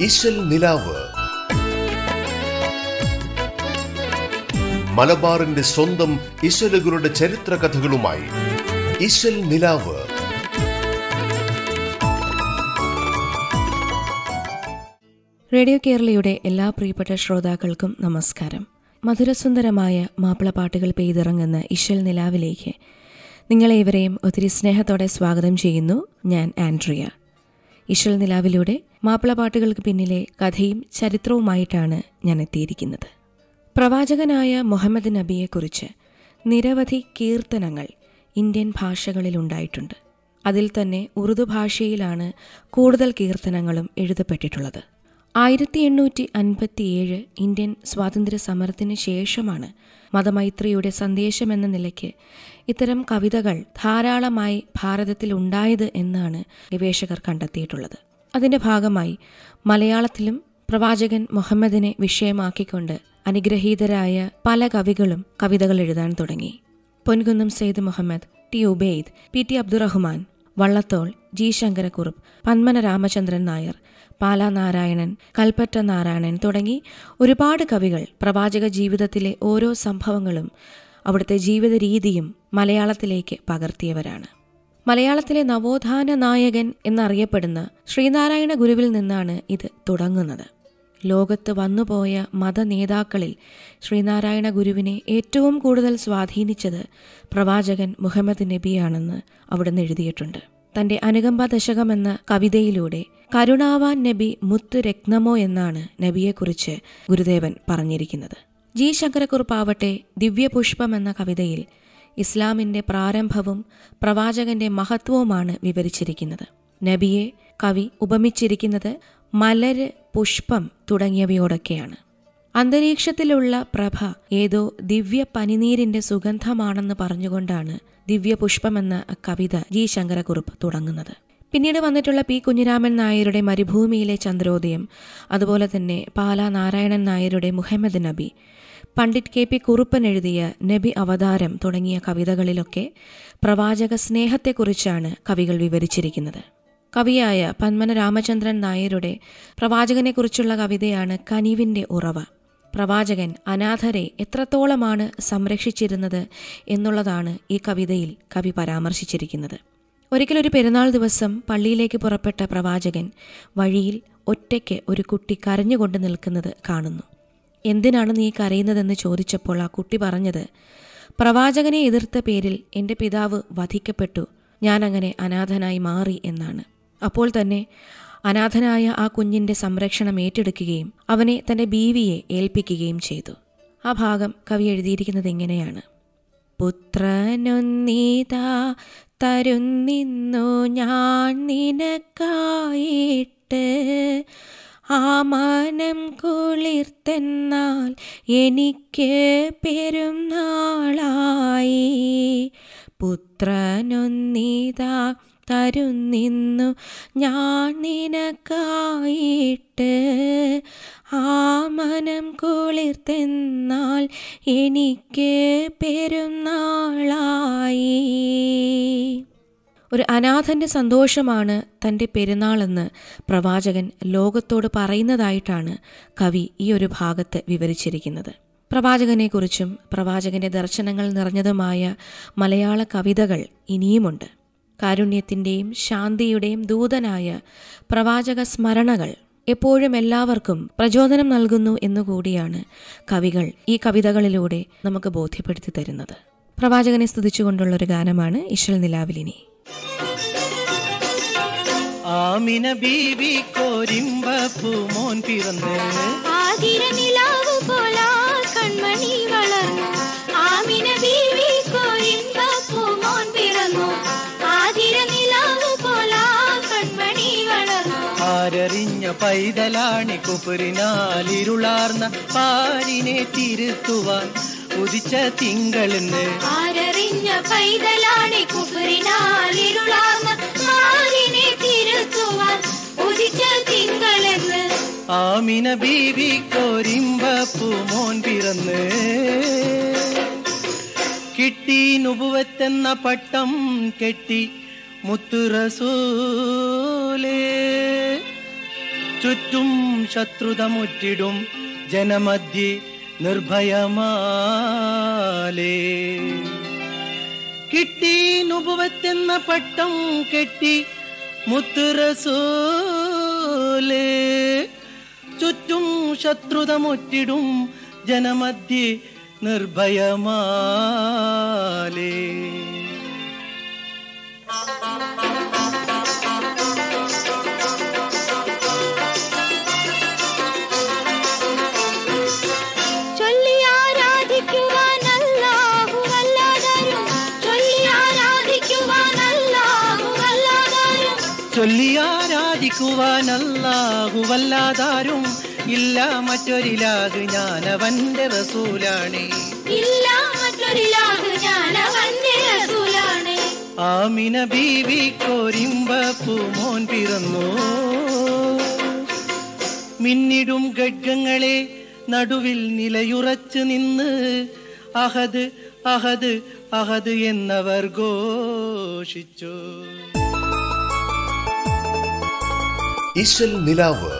ഇശൽ നിലാവ്. മലബാറിന്റെ സ്വന്തം ഇശലുകളുടെ ചരിത്ര കഥകളുമായി ഇശൽ നിലാവ്. റേഡിയോ കേരളയുടെ എല്ലാ പ്രിയപ്പെട്ട ശ്രോതാക്കൾക്കും നമസ്കാരം. മധുരസുന്ദരമായ മാപ്പിളപ്പാട്ടുകൾ പെയ്തിറങ്ങുന്ന ഇശൽ നിലാവിലേക്ക് നിങ്ങളെ നിങ്ങളേവരെയും ഒത്തിരി സ്നേഹത്തോടെ സ്വാഗതം ചെയ്യുന്നു ഞാൻ ആൻഡ്രിയ. ഇശൽ നിലാവിലൂടെ മാപ്പിളപ്പാട്ടുകൾക്ക് പിന്നിലെ കഥയും ചരിത്രവുമായിട്ടാണ് ഞാൻ എത്തിയിരിക്കുന്നത്. പ്രവാചകനായ മുഹമ്മദ് നബിയെക്കുറിച്ച് നിരവധി കീർത്തനങ്ങൾ ഇന്ത്യൻ ഭാഷകളിൽ ഉണ്ടായിട്ടുണ്ട്. അതിൽ തന്നെ ഉറുദു ഭാഷയിലാണ് കൂടുതൽ കീർത്തനങ്ങളും എഴുതപ്പെട്ടിട്ടുള്ളത്. ആയിരത്തി എണ്ണൂറ്റി അൻപത്തിയേഴ് ഇന്ത്യൻ സ്വാതന്ത്ര്യ സമരത്തിന് ശേഷമാണ് മതമൈത്രിയുടെ സന്ദേശമെന്ന നിലയ്ക്ക് ഇത്തരം കവിതകൾ ധാരാളമായി ഭാരതത്തിൽ ഉണ്ടായത് എന്നാണ് ഗവേഷകർ കണ്ടെത്തിയിട്ടുള്ളത്. അതിന്റെ ഭാഗമായി മലയാളത്തിലും പ്രവാചകൻ മുഹമ്മദിനെ വിഷയമാക്കിക്കൊണ്ട് അനുഗ്രഹീതരായ പല കവികളും കവിതകൾ എഴുതാൻ തുടങ്ങി. Ponkunnam Sayed Muhammad T Ubaid P T Abdurahman Vallathol G Sankarakurup Panmana Ramachandran Nair Pala Narayanan Kalpetta Narayanan തുടങ്ങി ഒരുപാട് കവികൾ പ്രവാചക ജീവിതത്തിലെ ഓരോ സംഭവങ്ങളും അവിടുത്തെ ജീവിത രീതിയും മലയാളത്തിലേക്ക് പകർത്തിയവരാണ്. മലയാളത്തിലെ നവോത്ഥാന നായകൻ എന്നറിയപ്പെടുന്ന ശ്രീനാരായണ ഗുരുവിൽ നിന്നാണ് ഇത് തുടങ്ങുന്നത്. ലോകത്ത് വന്നുപോയ മത നേതാക്കളിൽ ശ്രീനാരായണ ഗുരുവിനെ ഏറ്റവും കൂടുതൽ സ്വാധീനിച്ചത് പ്രവാചകൻ മുഹമ്മദ് നബിയാണെന്ന് അവിടുന്ന് എഴുതിയിട്ടുണ്ട്. തന്റെ അനുകമ്പ ദശകമെന്ന കവിതയിലൂടെ കരുണാവാൻ നബി മുത്ത് രത്നമോ എന്നാണ് നബിയെക്കുറിച്ച് ഗുരുദേവൻ പറഞ്ഞിരിക്കുന്നത്. ജി. ശങ്കരക്കുറുപ്പാവട്ടെ ദിവ്യപുഷ്പം എന്ന കവിതയിൽ ഇസ്ലാമിന്റെ പ്രാരംഭവും പ്രവാചകന്റെ മഹത്വവുമാണ് വിവരിച്ചിരിക്കുന്നത്. നബിയെ കവി ഉപമിച്ചിരിക്കുന്നത് മലര് പുഷ്പം തുടങ്ങിയവയോടൊക്കെയാണ്. അന്തരീക്ഷത്തിലുള്ള പ്രഭ ഏതോ ദിവ്യ പനിനീരിന്റെ സുഗന്ധമാണെന്ന് പറഞ്ഞുകൊണ്ടാണ് ദിവ്യപുഷ്പം എന്ന കവിത ജി. ശങ്കരക്കുറുപ്പ് തുടങ്ങുന്നത്. പിന്നീട് വന്നിട്ടുള്ള പി. കുഞ്ഞിരാമൻ നായരുടെ മരുഭൂമിയിലെ ചന്ദ്രോദയം അതുപോലെ തന്നെ പാലാ നാരായണൻ നായരുടെ മുഹമ്മദ് നബി പണ്ഡിറ്റ് കെ. പി. കുറുപ്പൻ എഴുതിയ നബി അവതാരം തുടങ്ങിയ കവിതകളിലൊക്കെ പ്രവാചക സ്നേഹത്തെക്കുറിച്ചാണ് കവികൾ വിവരിച്ചിരിക്കുന്നത്. കവിയായ പന്മന രാമചന്ദ്രൻ നായരുടെ പ്രവാചകനെക്കുറിച്ചുള്ള കവിതയാണ് കനിവിന്റെ ഉറവ. പ്രവാചകൻ അനാഥരെ എത്രത്തോളമാണ് സംരക്ഷിച്ചിരുന്നത് എന്നുള്ളതാണ് ഈ കവിതയിൽ കവി പരാമർശിച്ചിരിക്കുന്നത്. ഒരിക്കലൊരു പെരുന്നാൾ ദിവസം പള്ളിയിലേക്ക് പുറപ്പെട്ട പ്രവാചകൻ വഴിയിൽ ഒറ്റയ്ക്ക് ഒരു കുട്ടി കരഞ്ഞുകൊണ്ട് നിൽക്കുന്നത് കാണുന്നു. എന്തിനാണ് നീ കരയുന്നതെന്ന് ചോദിച്ചപ്പോൾ ആ കുട്ടി പറഞ്ഞത് പ്രവാചകനെ എതിർത്ത പേരിൽ എന്റെ പിതാവ് വധിക്കപ്പെട്ടു ഞാനങ്ങനെ അനാഥനായി മാറി എന്നാണ്. അപ്പോൾ തന്നെ അനാഥനായ ആ കുഞ്ഞിന്റെ സംരക്ഷണം ഏറ്റെടുക്കുകയും അവനെ തന്റെ ബീവിയെ ഏൽപ്പിക്കുകയും ചെയ്തു. ആ ഭാഗം കവി എഴുതിയിരിക്കുന്നത് ഇങ്ങനെയാണ്. പുത്രനൊന്നീതാ തരുന്നിന്നു ഞാൻ നിനക്കായിട്ട്. ആ മനം കുളിർത്തെന്നാൽ എനിക്ക് പെരുന്നാളായി പുത്രനൊന്നീതാ തരുന്നിന്നു ഞാൻ നിനക്കായിട്ട്. ആ മനം കുളിർത്തെന്നാൽ എനിക്ക് പെരുന്നാളായി. ഒരു അനാഥന്റെ സന്തോഷമാണ് തന്റെ പെരുന്നാളെന്ന് പ്രവാചകൻ ലോകത്തോട് പറയുന്നതായിട്ടാണ് കവി ഈ ഒരു ഭാഗത്ത് വിവരിച്ചിരിക്കുന്നത്. പ്രവാചകനെക്കുറിച്ചും പ്രവാചകന്റെ ദർശനങ്ങൾ നിറഞ്ഞതുമായ മലയാള കവിതകൾ ഇനിയുമുണ്ട്. കാരുണ്യത്തിന്റെയും ശാന്തിയുടെയും ദൂതനായ പ്രവാചക സ്മരണകൾ എപ്പോഴും എല്ലാവർക്കും പ്രചോദനം നൽകുന്നു എന്നുകൂടിയാണ് കവികൾ ഈ കവിതകളിലൂടെ നമുക്ക് ബോധ്യപ്പെടുത്തി തരുന്നത്. പ്രവാചകനെ സ്തുതിച്ചുകൊണ്ടുള്ള ഒരു ഗാനമാണ് ഇഷൽ നിലാവിലിനി. ആമിന ബീവി കോരിമ്പ പൂമോൻ പിറന്ന്. ആതിര നിലാവ് പോലാ ആരറിഞ്ഞ പൈതലാണി കുപ്പുരിനാലിരുളാർന്ന പാരിനെ തിരുത്തുവാൻ ഉദിച്ച തിങ്കളെന്ന്. ആരറിഞ്ഞ പൈതലാണി കുപ്പുരിനാലിരുളാർന്ന മാറിനെ തിരുത്തുവാൻ ഉദിച്ച തിങ്കളെന്ന്. ആമിന ബീവി കോരിമ്പ പൂമോൻ പിറന്ന്. കിട്ടി നുപുവത്തെന്ന പട്ടം കെട്ടി മുത്തുറസൂലേ. ചുറ്റും ശത്രുത മുറ്റിടും ജനമധ്യേ നിർഭയമാലേ. കിട്ടി നുപുവത്തെന്ന പട്ടം കെട്ടി മുത്തുറസൂലേ. ചുറ്റും ശത്രുത മുറ്റിടും ജനമധ്യേ നിർഭയമാലേ. ആരാധിക്കുവാൻ അല്ലാഹു വല്ലാതാരും ചൊല്ലി ആരാധിക്കുവാൻ അല്ലാഹു ഇല്ല മറ്റൊരിലാഹ് ഞാനവന്റെ റസൂലാണേ. ഇല്ല മറ്റൊരിലാഹ് ഞാൻ അവന്റെ റസൂലാണ് ആമിന ബീവി മോൻ പിറന്നു. മിന്നിടും ഖഡ്ഗങ്ങളെ നടുവിൽ നിലയുറച്ചു നിന്ന് അഹദ് അഹദ് അഹദ് എന്നവർ ഘോഷിച്ചു. ഇഷൽ നിലാവ്.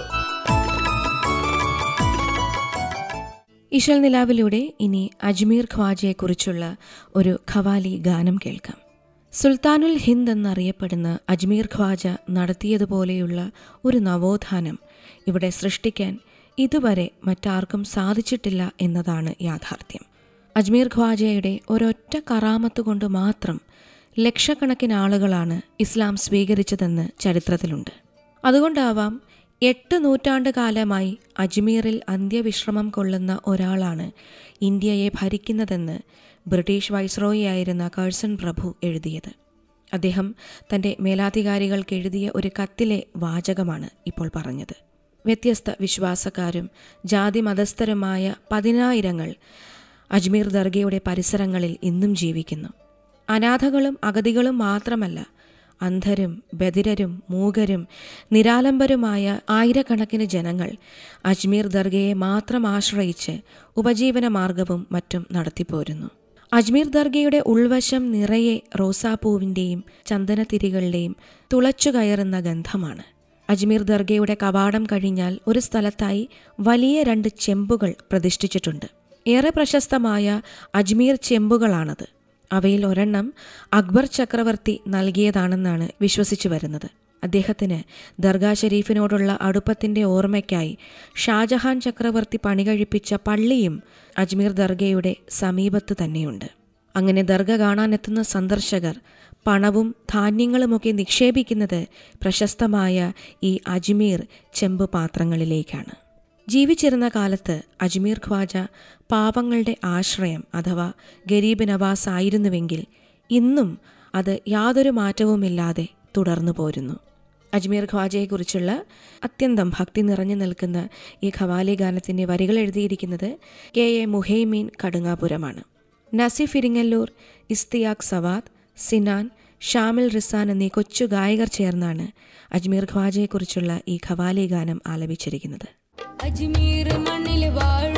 ഇശൽ നിലാവിലൂടെ ഇനി അജ്മീർ ഖ്വാജയെക്കുറിച്ചുള്ള ഒരു ഖവാലി ഗാനം കേൾക്കാം. സുൽത്താനുൽ ഹിന്ദ് എന്നറിയപ്പെടുന്ന അജ്മീർ ഖ്വാജ നടത്തിയതുപോലെയുള്ള ഒരു നവോത്ഥാനം ഇവിടെ സൃഷ്ടിക്കാൻ ഇതുവരെ മറ്റാർക്കും സാധിച്ചിട്ടില്ല എന്നതാണ് യാഥാർത്ഥ്യം. അജ്മീർ ഖ്വാജയുടെ ഒരൊറ്റ കറാമത്ത് കൊണ്ട് മാത്രം ലക്ഷക്കണക്കിന് ആളുകളാണ് ഇസ്ലാം സ്വീകരിച്ചതെന്ന് ചരിത്രത്തിലുണ്ട്. അതുകൊണ്ടാവാം എട്ട് നൂറ്റാണ്ട് കാലമായി അജ്മീറിൽ അന്ത്യവിശ്രമം കൊള്ളുന്ന ഒരാളാണ് ഇന്ത്യയെ ഭരിക്കുന്നതെന്ന് ബ്രിട്ടീഷ് വൈസ്രോയിയായിരുന്ന കഴ്സൺ പ്രഭു എഴുതിയത്. അദ്ദേഹം തന്റെ മേലാധികാരികൾക്ക് എഴുതിയ ഒരു കത്തിലെ വാചകമാണ് ഇപ്പോൾ പറഞ്ഞത്. വ്യത്യസ്ത വിശ്വാസക്കാരും ജാതി മതസ്ഥരുമായ പതിനായിരങ്ങൾ അജ്മീർ ദർഗയുടെ പരിസരങ്ങളിൽ ഇന്നും ജീവിക്കുന്നു. അനാഥകളും അഗതികളും മാത്രമല്ല അന്ധരും ബധിരരും മൂകരും നിരാലംബരുമായ ആയിരക്കണക്കിന് ജനങ്ങൾ അജ്മീർ ദർഗയെ മാത്രം ആശ്രയിച്ച് ഉപജീവന മാർഗവും മറ്റും നടത്തിപ്പോരുന്നു. അജ്മീർ ദർഗയുടെ ഉൾവശം നിറയെ റോസാപ്പൂവിന്റെയും ചന്ദനത്തിരികളുടെയും തുളച്ചു കയറുന്ന ഗന്ധമാണ്. അജ്മീർ ദർഗയുടെ കവാടം കഴിഞ്ഞാൽ ഒരു സ്ഥലത്തായി വലിയ രണ്ട് ചെമ്പുകൾ പ്രതിഷ്ഠിച്ചിട്ടുണ്ട്. ഏറെ പ്രശസ്തമായ അജ്മീർ ചെമ്പുകളാണത്. അവയിൽ ഒരെണ്ണം അക്ബർ ചക്രവർത്തി നൽകിയതാണെന്നാണ് വിശ്വസിച്ചു വരുന്നത്. അദ്ദേഹത്തിന് ദർഗാ ഷെരീഫിനോടുള്ള അടുപ്പത്തിന്റെ ഓർമ്മയ്ക്കായി ഷാജഹാൻ ചക്രവർത്തി പണി കഴിപ്പിച്ച പള്ളിയും അജ്മീർ ദർഗയുടെ സമീപത്ത് തന്നെയുണ്ട്. അങ്ങനെ ദർഗ കാണാനെത്തുന്ന സന്ദർശകർ പണവും ധാന്യങ്ങളുമൊക്കെ നിക്ഷേപിക്കുന്നത് പ്രശസ്തമായ ഈ അജ്മീർ ചെമ്പ് പാത്രങ്ങളിലേക്കാണ്. ജീവിച്ചിരുന്ന കാലത്ത് അജ്മീർ ഖ്വാജ പാവങ്ങളുടെ ആശ്രയം അഥവാ ഗരീബ് നവാസ് ആയിരുന്നുവെങ്കിൽ ഇന്നും അത് യാതൊരു മാറ്റവുമില്ലാതെ തുടർന്നു പോരുന്നു. അജ്മീർ ഖ്വാജയെക്കുറിച്ചുള്ള അത്യന്തം ഭക്തി നിറഞ്ഞു നിൽക്കുന്ന ഈ ഖവാലി ഗാനത്തിന്റെ വരികൾ എഴുതിയിരിക്കുന്നത് കെ എ മുഹൈമീൻ കടുങ്ങാപുരമാണ്. നസിഫ് ഇരിങ്ങല്ലൂർ ഇസ്തിയാഖ് സവാദ് സിനാൻ ഷാമിൽ റിസാൻ എന്നീ കൊച്ചു ഗായകർ ചേർന്നാണ് അജ്മീർ ഖ്വാജയെക്കുറിച്ചുള്ള ഈ ഖവാലി ഗാനം ആലപിച്ചിരിക്കുന്നത്. അജ്മീർ മണ്ണിൽ വാഴും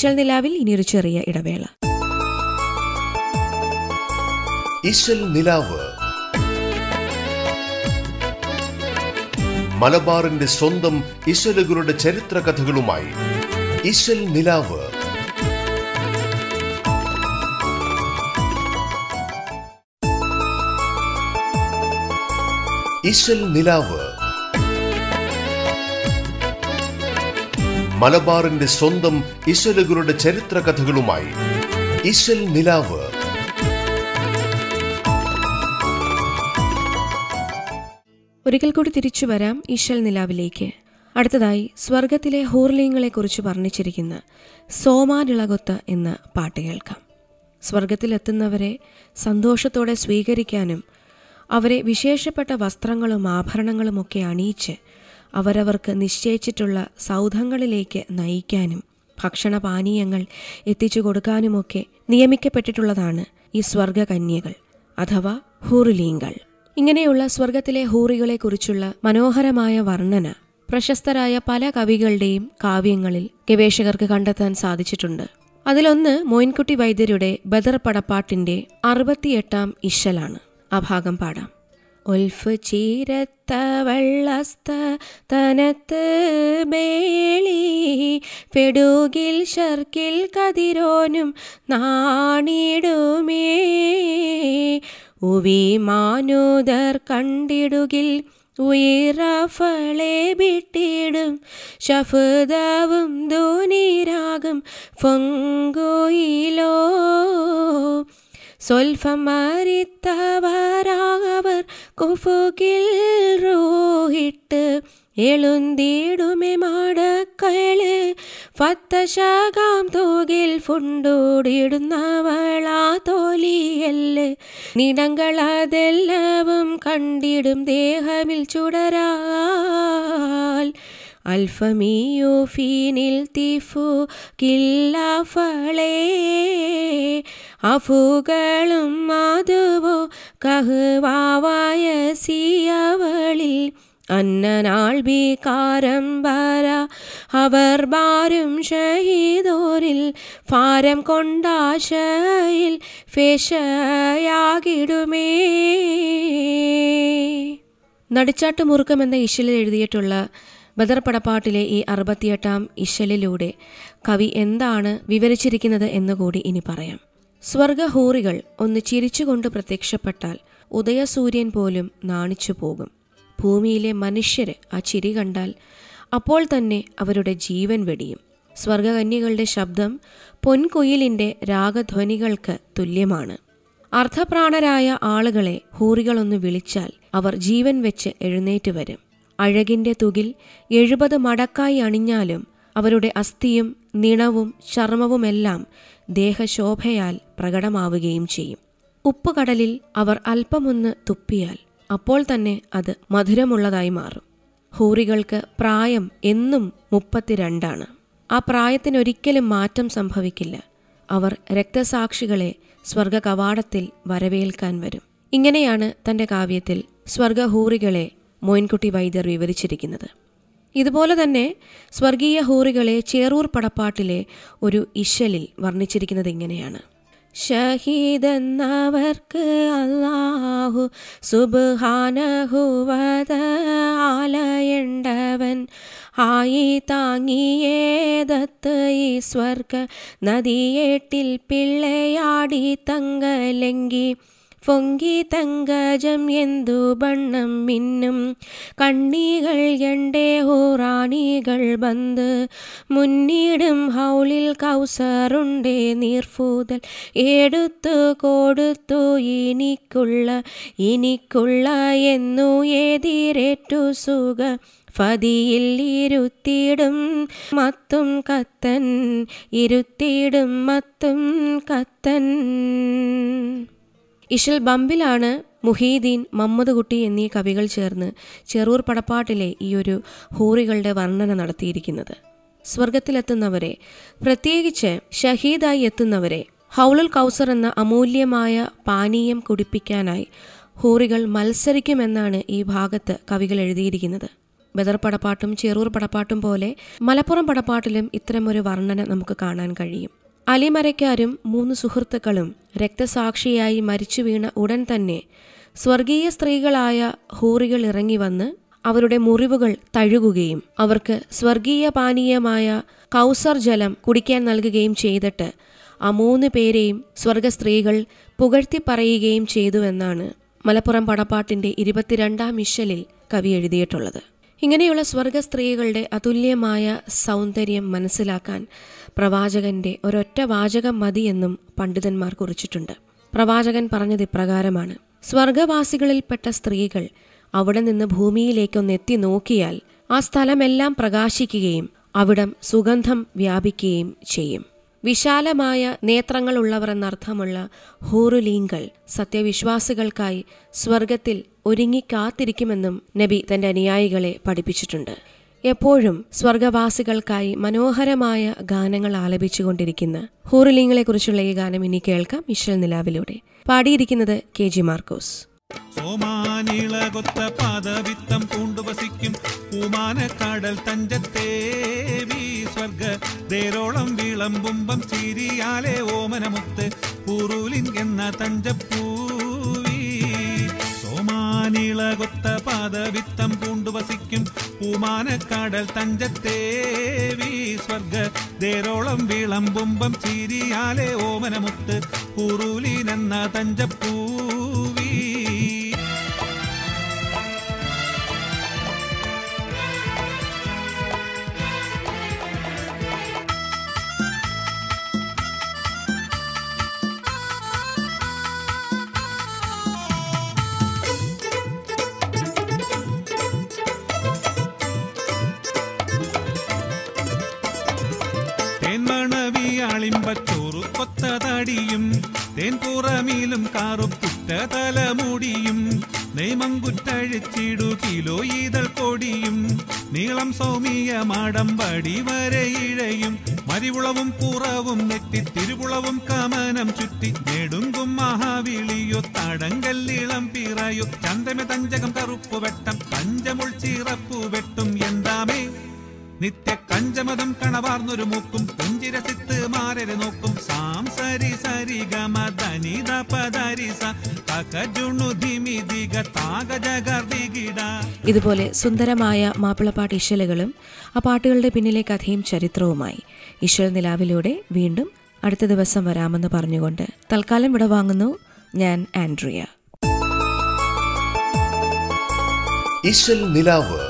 ഇശൽ നിലാവിൽ ഇനിയൊരു ചെറിയ ഇടവേള. മലബാറിന്റെ സ്വന്തം ഇശലുകളുടെ ചരിത്ര കഥകളുമായി ഇശൽ നിലാവ്. ഇശൽ നിലാവ്. മലബാറിന്റെ സ്വന്തം ഇശലുകളുടെ ചരിത്ര കഥകളുമായി നിലാവ്. ഒരിക്കൽ കൂടി തിരിച്ചു വരാം ഇശൽ നിലാവിലേക്ക്. അടുത്തതായി സ്വർഗത്തിലെ ഹൂർലിംഗങ്ങളെക്കുറിച്ച് വർണിച്ചിരിക്കുന്ന സോമാനിളകൊത്ത എന്ന പാട്ട് കേൾക്കാം. സ്വർഗത്തിലെത്തുന്നവരെ സന്തോഷത്തോടെ സ്വീകരിക്കാനും അവരെ വിശേഷപ്പെട്ട വസ്ത്രങ്ങളും ആഭരണങ്ങളും ഒക്കെ അണിയിച്ച് അവരവർക്ക് നിശ്ചയിച്ചിട്ടുള്ള സൗധങ്ങളിലേക്ക് നയിക്കാനും ഭക്ഷണപാനീയങ്ങൾ എത്തിച്ചു കൊടുക്കാനുമൊക്കെ നിയമിക്കപ്പെട്ടിട്ടുള്ളതാണ് ഈ സ്വർഗകന്യകൾ അഥവാ ഹൂറിലീങ്കൾ ഇങ്ങനെയുള്ള സ്വർഗത്തിലെ ഹൂറികളെക്കുറിച്ചുള്ള മനോഹരമായ വർണന പ്രശസ്തരായ പല കവികളുടെയും കാവ്യങ്ങളിൽ ഗവേഷകർക്ക് കണ്ടെത്താൻ സാധിച്ചിട്ടുണ്ട്. അതിലൊന്ന് മോയിൻകുട്ടി വൈദ്യരുടെ ബദർ പടപ്പാട്ടിന്റെ അറുപത്തിയെട്ടാം ഇശലാണ്. ആ ഭാഗം പാടാം. ഒൽഫ് ചീരത്ത വള്ളസ്ത തനത്ത് ബേളി പെടുകിൽ ഷർക്കിൽ കതിരോനും നാണിടുമേ. ഉവി മാനുദർ കണ്ടിടുകിൽ ഉയറഫളെ വിട്ടിടും ഷഫുദാവും ധോനിരാകും ഫൊങ്കോയിലോ. സ്വൽഫം മരിത്തവരാകവർ കുഫുകിൽ റൂഹിട്ട് എളുന്തിടുമെ മാടക്കൾ ഫത്തശകാം തോകിൽ ഫുണ്ടോടിടുന്നവളാ തോലിയല്ല്. നിടങ്ങളതെല്ലാവും കണ്ടിടും ദേഹമിൽ ചുടരാൽ. അൽഫമിയോ ഫീനിൽ തിഫു കില്ലാഫളേ അഫുകളും മാധുവോ കഹുവാവായ സിയവളിൽ. അന്നനാൾ ബീകാരം വര അവർ ബാരും ഷഹീദോരിൽ. ഫാരം കൊണ്ടാശയിൽ ഫേഷയാകിടുമേ നടിച്ചാട്ട് മുറുക്കം എന്ന ഇഷിലിൽ എഴുതിയിട്ടുള്ള ബദർ പടപ്പാട്ടിലെ ഈ അറുപത്തിയെട്ടാം ഇശലിലൂടെ കവി എന്താണ് വിവരിച്ചിരിക്കുന്നത് എന്നുകൂടി ഇനി പറയാം. സ്വർഗഹൂറികൾ ഒന്ന് ചിരിച്ചുകൊണ്ട് പ്രത്യക്ഷപ്പെട്ടാൽ ഉദയസൂര്യൻ പോലും നാണിച്ചു പോകും. ഭൂമിയിലെ മനുഷ്യര് ആ ചിരി കണ്ടാൽ അപ്പോൾ തന്നെ അവരുടെ ജീവൻ വെടിയും. സ്വർഗകന്യകളുടെ ശബ്ദം പൊൻകുയിലിന്റെ രാഗധ്വനികൾക്ക് തുല്യമാണ്. അർത്ഥപ്രാണരായ ആളുകളെ ഹൂറികളൊന്ന് വിളിച്ചാൽ അവർ ജീവൻ വെച്ച് എഴുന്നേറ്റ് വരും. അഴകിന്റെ തുകിൽ എഴുപത് മടക്കായി അണിഞ്ഞാലും അവരുടെ അസ്ഥിയും നിണവും ചർമ്മവുമെല്ലാം ദേഹശോഭയാൽ പ്രകടമാവുകയും ചെയ്യും. ഉപ്പുകടലിൽ അവർ അല്പമൊന്ന് തുപ്പിയാൽ അപ്പോൾ തന്നെ അത് മധുരമുള്ളതായി മാറും. ഹൂറികൾക്ക് പ്രായം എന്നും മുപ്പത്തിരണ്ടാണ്. ആ പ്രായത്തിനൊരിക്കലും മാറ്റം സംഭവിക്കില്ല. അവർ രക്തസാക്ഷികളെ സ്വർഗ കവാടത്തിൽ വരവേൽക്കാൻ വരും. ഇങ്ങനെയാണ് തന്റെ കാവ്യത്തിൽ സ്വർഗഹൂറികളെ മോയിൻകുട്ടി വൈദ്യർ വിവരിച്ചിരിക്കുന്നത്. ഇതുപോലെ തന്നെ സ്വർഗീയ ഹൂറികളെ ചേറൂർ പടപ്പാട്ടിലെ ഒരു ഇശലിൽ വർണിച്ചിരിക്കുന്നത് ഇങ്ങനെയാണ്. ഷഹീദെന്നവർക്ക് അല്ലാഹു സുബാനഹുവത ആലയണ്ടവൻ ആയി താങ്ങിയേതത്ത് ഈ സ്വർഗ നദിയേട്ടിൽ പിള്ളയാടി തങ്കലങ്കി പൊങ്കി തങ്കജം എന്തു ബണ്ണം മിന്നും കണ്ണികൾ എന്റെ ഹോറാണികൾ ബന്ദ് മുന്നിടും ഹൗളിൽ കൗസറുണ്ടേ നീർഫൂതൽ എടുത്തു കൊടുത്തു ഇനിക്കുള്ള ഇനിക്കുള്ള എന്നു എതിരേറ്റു സുഖ ഫതിയിൽ ഇരുത്തിയിടും മത്തും കത്തൻ ഇരുത്തിയിടും മത്തും കത്തൻ. ഇഷൽ ബമ്പിലാണ് മുഹീദ്ദീൻ മമ്മദ് എന്നീ കവികൾ ചേർന്ന് ചെറൂർ പടപ്പാട്ടിലെ ഈ ഒരു ഹൂറികളുടെ വർണന നടത്തിയിരിക്കുന്നത്. സ്വർഗത്തിലെത്തുന്നവരെ പ്രത്യേകിച്ച് ഷഹീദായി എത്തുന്നവരെ ഹൗലുൽ കൗസർ എന്ന അമൂല്യമായ പാനീയം കുടിപ്പിക്കാനായി ഹൂറികൾ മത്സരിക്കുമെന്നാണ് ഈ ഭാഗത്ത് കവികൾ എഴുതിയിരിക്കുന്നത്. ബദർ പടപ്പാട്ടും ചെറൂർ പടപ്പാട്ടും പോലെ മലപ്പുറം പടപ്പാട്ടിലും ഇത്തരമൊരു വർണന നമുക്ക് കാണാൻ കഴിയും. അലിമരയ്ക്കാരും മൂന്ന് സുഹൃത്തുക്കളും രക്തസാക്ഷിയായി മരിച്ചു വീണ ഉടൻ തന്നെ സ്വർഗീയ സ്ത്രീകളായ ഹൂറികൾ ഇറങ്ങി വന്ന് അവരുടെ മുറിവുകൾ തഴുകുകയും അവർക്ക് സ്വർഗീയ പാനീയമായ കൗസർ ജലം കുടിക്കാൻ നൽകുകയും ചെയ്തിട്ട് ആ മൂന്ന് പേരെയും സ്വർഗസ്ത്രീകൾ പുകഴ്ത്തി പറയുകയും ചെയ്തുവെന്നാണ് മലപ്പുറം പടപ്പാട്ടിന്റെ ഇരുപത്തിരണ്ടാം മിഷലിൽ കവി എഴുതിയിട്ടുള്ളത്. ഇങ്ങനെയുള്ള സ്വർഗസ്ത്രീകളുടെ അതുല്യമായ സൗന്ദര്യം മനസ്സിലാക്കാൻ പ്രവാചകന്റെ ഒരൊറ്റ വാചകം മതിയെന്നും പണ്ഡിതന്മാർ കുറിച്ചിട്ടുണ്ട്. പ്രവാചകൻ പറഞ്ഞത് ഇപ്രകാരമാണ്. സ്വർഗവാസികളിൽപ്പെട്ട സ്ത്രീകൾ അവിടെ നിന്ന് ഭൂമിയിലേക്കൊന്ന് എത്തി നോക്കിയാൽ ആ സ്ഥലമെല്ലാം പ്രകാശിക്കുകയും അവിടം സുഗന്ധം വ്യാപിക്കുകയും ചെയ്യും. വിശാലമായ നേത്രങ്ങളുള്ളവർ എന്നർത്ഥമുള്ള ഹൂറുലീങ്കൾ സത്യവിശ്വാസികൾക്കായി സ്വർഗത്തിൽ ഒരുങ്ങി കാത്തിരിക്കുമെന്നും നബി തന്റെ അനുയായികളെ പഠിപ്പിച്ചിട്ടുണ്ട്. എപ്പോഴും സ്വർഗവാസികൾക്കായി മനോഹരമായ ഗാനങ്ങൾ ആലപിച്ചുകൊണ്ടിരിക്കുന്ന ഹൂറിലിങ്ങളെ കുറിച്ചുള്ള ഈ ഗാനം ഇനി കേൾക്കാം മിഷൽ നിലാവിലൂടെ. പാടിയിരിക്കുന്നത് കെ ജി മാർക്കോസ്. സോമാനിളകൊത്ത പാദവിത്തം പൂണ്ടുവസിക്കും. പൂമാനക്കാടൽ തഞ്ചത്തേവി സ്വർഗ ദേരോളം വിളമ്പുമ്പം ചിരിയാലെ ഓമനമുത്ത് പൂറൂലിൻ എന്ന തഞ്ചപ്പൂവി. സോമാനിളകൊത്ത പാദവിത്തം പൂണ്ടുവസിക്കും. പൂമാനക്കാടൽ തഞ്ചത്തേവി സ്വർഗ ദേരോളം വിളമ്പുമ്പം ചിരിയാലെ ഓമനമുത്ത്. പൂറൂലിൻ എന്ന തടിയും തേൻപുറമിലും കാറുപ്പുറ്റ തലമുടിയും നെയ്മങ്കുറ്റഴിച്ചിടു കിലോ ഈതൾ കൊടിയും നീളം സൗമിയ മാടമ്പടി വരെ ഇഴയും മരിവുളവും പുറവും നെറ്റി തിരുവുളവും കമനം ചുറ്റി നെടുങ്കും മഹാവിളിയോ തടങ്കല്ലിളം പിറയോ ചന്തമ തഞ്ചകം കറുപ്പു വെട്ടം പഞ്ചമുൾ ചിറപ്പു വെട്ടും നിത്യ കഞ്ചമതം കണവാർന്നൊരു മൂക്കും പുഞ്ചിരസിത്ത് മാരരെ നോക്കും. സാം സരി സരി ഗമ ധനിത പദരിസ താക ഇതുപോലെ സുന്ദരമായ മാപ്പിളപ്പാട്ട് ഇശലുകളും ആ പാട്ടുകളുടെ പിന്നിലെ കഥയും ചരിത്രവുമായി ഇശൽ നിലാവിലൂടെ വീണ്ടും അടുത്ത ദിവസം വരാമെന്ന് പറഞ്ഞുകൊണ്ട് തൽക്കാലം വിട വാങ്ങുന്നു ഞാൻ ആൻഡ്രിയ. ഇശൽ നിലാവ്.